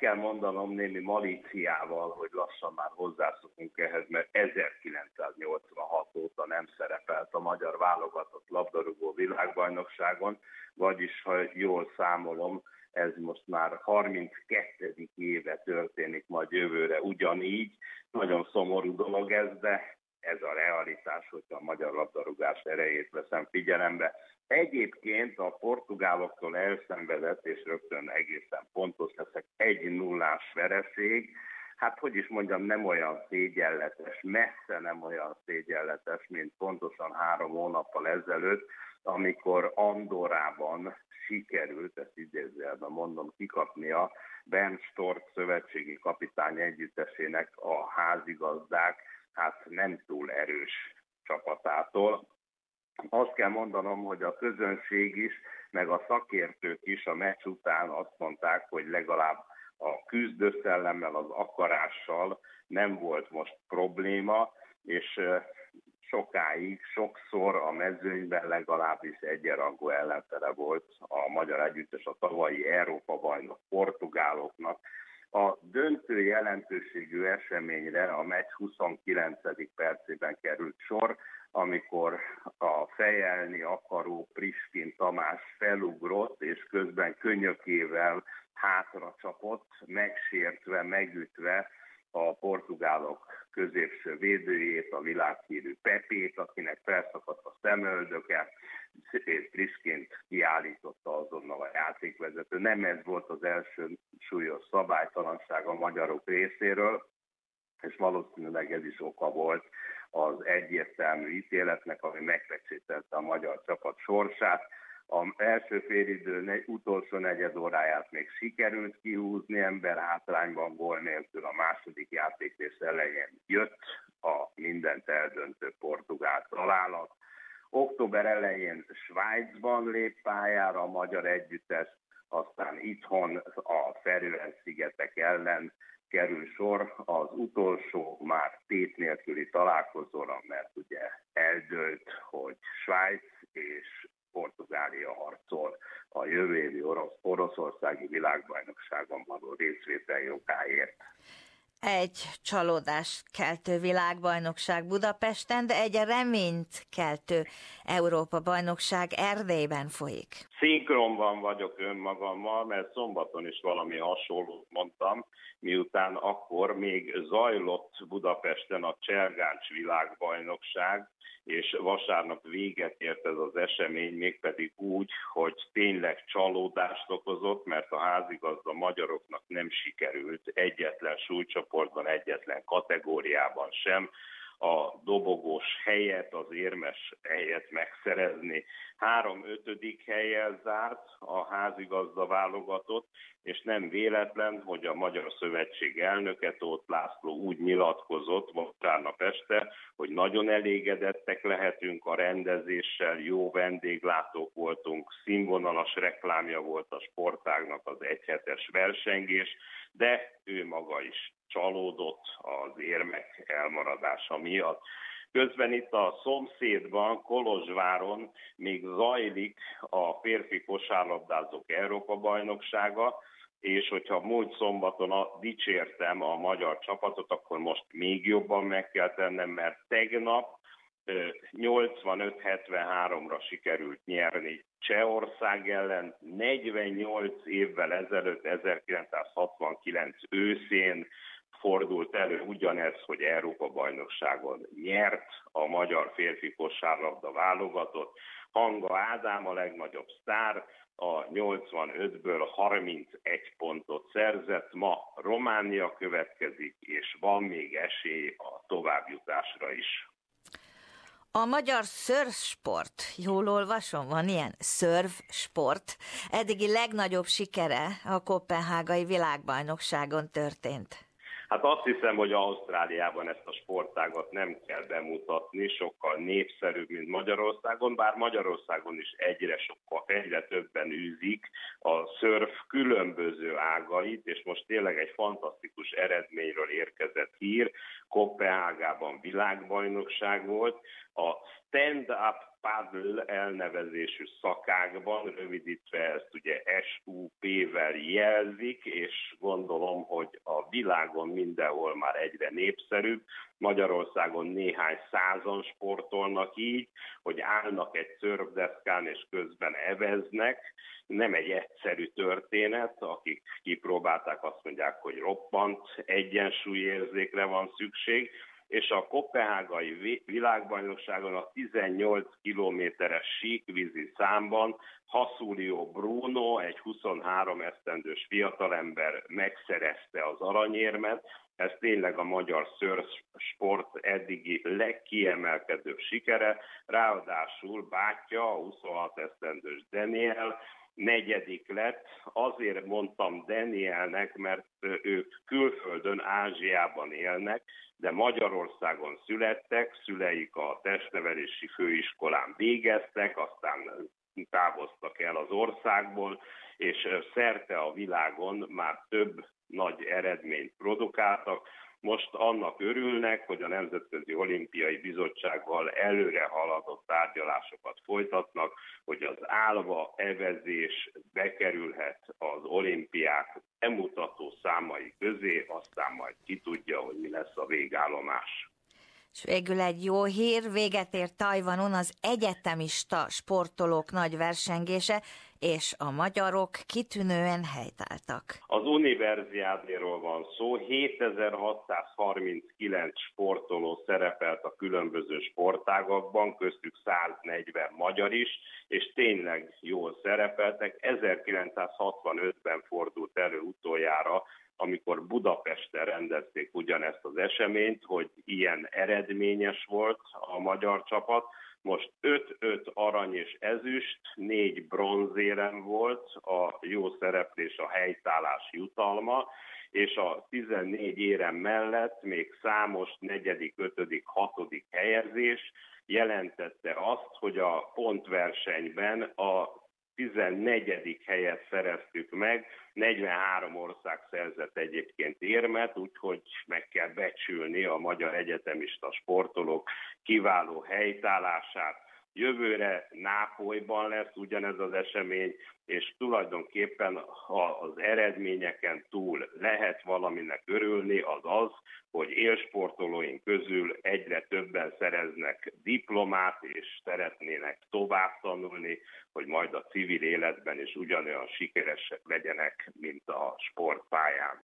kell mondanom némi malíciával, hogy lassan már hozzászokunk ehhez, mert 1986 óta nem szerepelt a magyar válogatott labdarúgó világbajnokságon, vagyis ha jól számolom, ez most már 32. éve történik majd jövőre ugyanígy. Nagyon szomorú dolog ez, de ez a realitás, hogyha a magyar labdarúgás erejét veszem figyelembe. Egyébként a portugáloktól elszenvedett, és rögtön egészen pontos leszek, egy nullás vereség, hát hogy is mondjam, nem olyan szégyenletes, messze nem olyan szégyenletes, mint pontosan három hónappal ezelőtt, amikor Andorában sikerült, ezt idézőjelben mondom, kikapnia Ben Stork szövetségi kapitány együttesének a házigazdák, hát nem túl erős csapatától. Azt kell mondanom, hogy a közönség is, meg a szakértők is a meccs után azt mondták, hogy legalább a küzdőszellemmel, az akarással nem volt most probléma, és sokáig, sokszor a mezőnyben legalábbis egyenrangú ellenfele volt a magyar együttes a tavalyi Európa bajnok portugáloknak. A döntő jelentőségű eseményre a meccs 29. percében került sor, amikor a fejelni akaró Priskin Tamás felugrott, és közben könyökével hátra csapott, megsértve, megütve a portugálok középső védőjét, a világhírű Pepét, akinek felszakadt a szemöldöke, és Prisként kiállította azonnal a játékvezető. Nem ez volt az első súlyos szabálytalanság a magyarok részéről, és valószínűleg ez is oka volt az egyértelmű ítéletnek, ami megfeksételte a magyar csapat sorsát. A első félidő utolsó negyed óráját még sikerült kihúzni, ember hátrányban gól nélkül a második játékrész elején jött a mindent eldöntő portugál találat. Október elején Svájcban lép pályára a magyar együttes, aztán itthon a Ferően-szigetek ellen kerül sor az utolsó már tét nélküli találkozóra, mert ugye eldőlt, hogy Svájc és Portugália harcol a jövő évi orosz, oroszországi világbajnokságon való részvétel jogáért egy csalódást keltő világbajnokság Budapesten, de egy reményt keltő Európa bajnokság Erdélyben folyik. Szinkronban vagyok önmagammal, mert szombaton is valami hasonlót mondtam, miután akkor még zajlott Budapesten a Cselgáncs világbajnokság, és vasárnap véget ért ez az esemény, mégpedig úgy, hogy tényleg csalódást okozott, mert a házigazda magyaroknak nem sikerült egyetlen súlycsoportban, egyetlen kategóriában sem a dobogós helyet, az érmes helyet megszerezni. Három ötödik helyel zárt a házigazda válogatott, és nem véletlen, hogy a Magyar Szövetség elnöke Tóth László úgy nyilatkozott vasárnap este, hogy nagyon elégedettek lehetünk a rendezéssel, jó vendéglátók voltunk, színvonalas reklámja volt a sportágnak az egyhetes versengés, de ő maga is csalódott az érmek elmaradása miatt. Közben itt a szomszédban, Kolozsváron még zajlik a férfi kosárlabdázók Európa-bajnoksága, és hogyha múlt szombaton a, dicsértem a magyar csapatot, akkor most még jobban meg kell tennem, mert tegnap 85-73-ra sikerült nyerni Csehország ellen, 48 évvel ezelőtt, 1969 őszén fordult elő ugyanez, hogy Európa-bajnokságon nyert a magyar férfi kosárlabda válogatott. Hanga Ádám a legnagyobb sztár, a 85-ből 31 pontot szerzett, ma Románia következik, és van még esély a továbbjutásra is. A magyar szörfsport, jól olvasom, van ilyen szörfsport, eddigi legnagyobb sikere a Kopenhágai világbajnokságon történt. Hát azt hiszem, hogy Ausztráliában ezt a sportágat nem kell bemutatni, sokkal népszerűbb, mint Magyarországon, bár Magyarországon is egyre sokkal, egyre többen űzik a szörf különböző ágait, és most tényleg egy fantasztikus eredményről érkezett hír. Kopenhágában világbajnokság volt, a stand-up paddle elnevezésű szakákban, rövidítve ezt ugye SUP-vel jelzik, és gondolom világon mindenhol már egyre népszerűbb. Magyarországon néhány százan sportolnak így, hogy állnak egy szörvdeszkán és közben eveznek. Nem egy egyszerű történet, akik kipróbálták azt mondják, hogy roppant egyensúlyérzékre van szükség, és a Kopenhágai világbajnokságon a 18 kilométeres síkvízi számban Haszúlió Bruno, egy 23 esztendős fiatalember megszerezte az aranyérmet. Ez tényleg a magyar sport eddigi legkiemelkedőbb sikere. Ráadásul bátyja, a 26 esztendős Daniel, negyedik lett. Azért mondtam Danielnek, mert ők külföldön, Ázsiában élnek, de Magyarországon születtek, szüleik a testnevelési főiskolán végeztek, aztán távoztak el az országból, és szerte a világon már több nagy eredményt produkáltak. Most annak örülnek, hogy a Nemzetközi Olimpiai Bizottsággal előre haladott tárgyalásokat folytatnak, hogy az állva evezés bekerülhet az olimpiák emutató számai közé, aztán majd ki tudja, hogy mi lesz a végállomás. És végül egy jó hír, véget ért Tajvanon az egyetemista sportolók nagy versengése, és a magyarok kitűnően helytáltak. Az univerziádéról van szó, 7639 sportoló szerepelt a különböző sportágakban, köztük 140 magyar is, és tényleg jól szerepeltek. 1965-ben fordult elő utoljára amikor Budapesten rendezték ugyanezt az eseményt, hogy ilyen eredményes volt a magyar csapat. Most 5-5 arany és ezüst, 4 bronzérem volt a jó szereplés, a helytállás jutalma, és a 14 érem mellett még számos negyedik, ötödik, hatodik helyezés jelentette azt, hogy a pontversenyben a 14. helyet szereztük meg, 43 ország szerzett egyébként érmet, úgyhogy meg kell becsülni a magyar egyetemista sportolók kiváló helytállását. Jövőre Nápolyban lesz ugyanez az esemény, és tulajdonképpen az eredményeken túl lehet valaminek örülni, az az, hogy élsportolóink közül egyre többen szereznek diplomát, és szeretnének tovább tanulni, hogy majd a civil életben is ugyanolyan sikeresek legyenek, mint a sportpályán.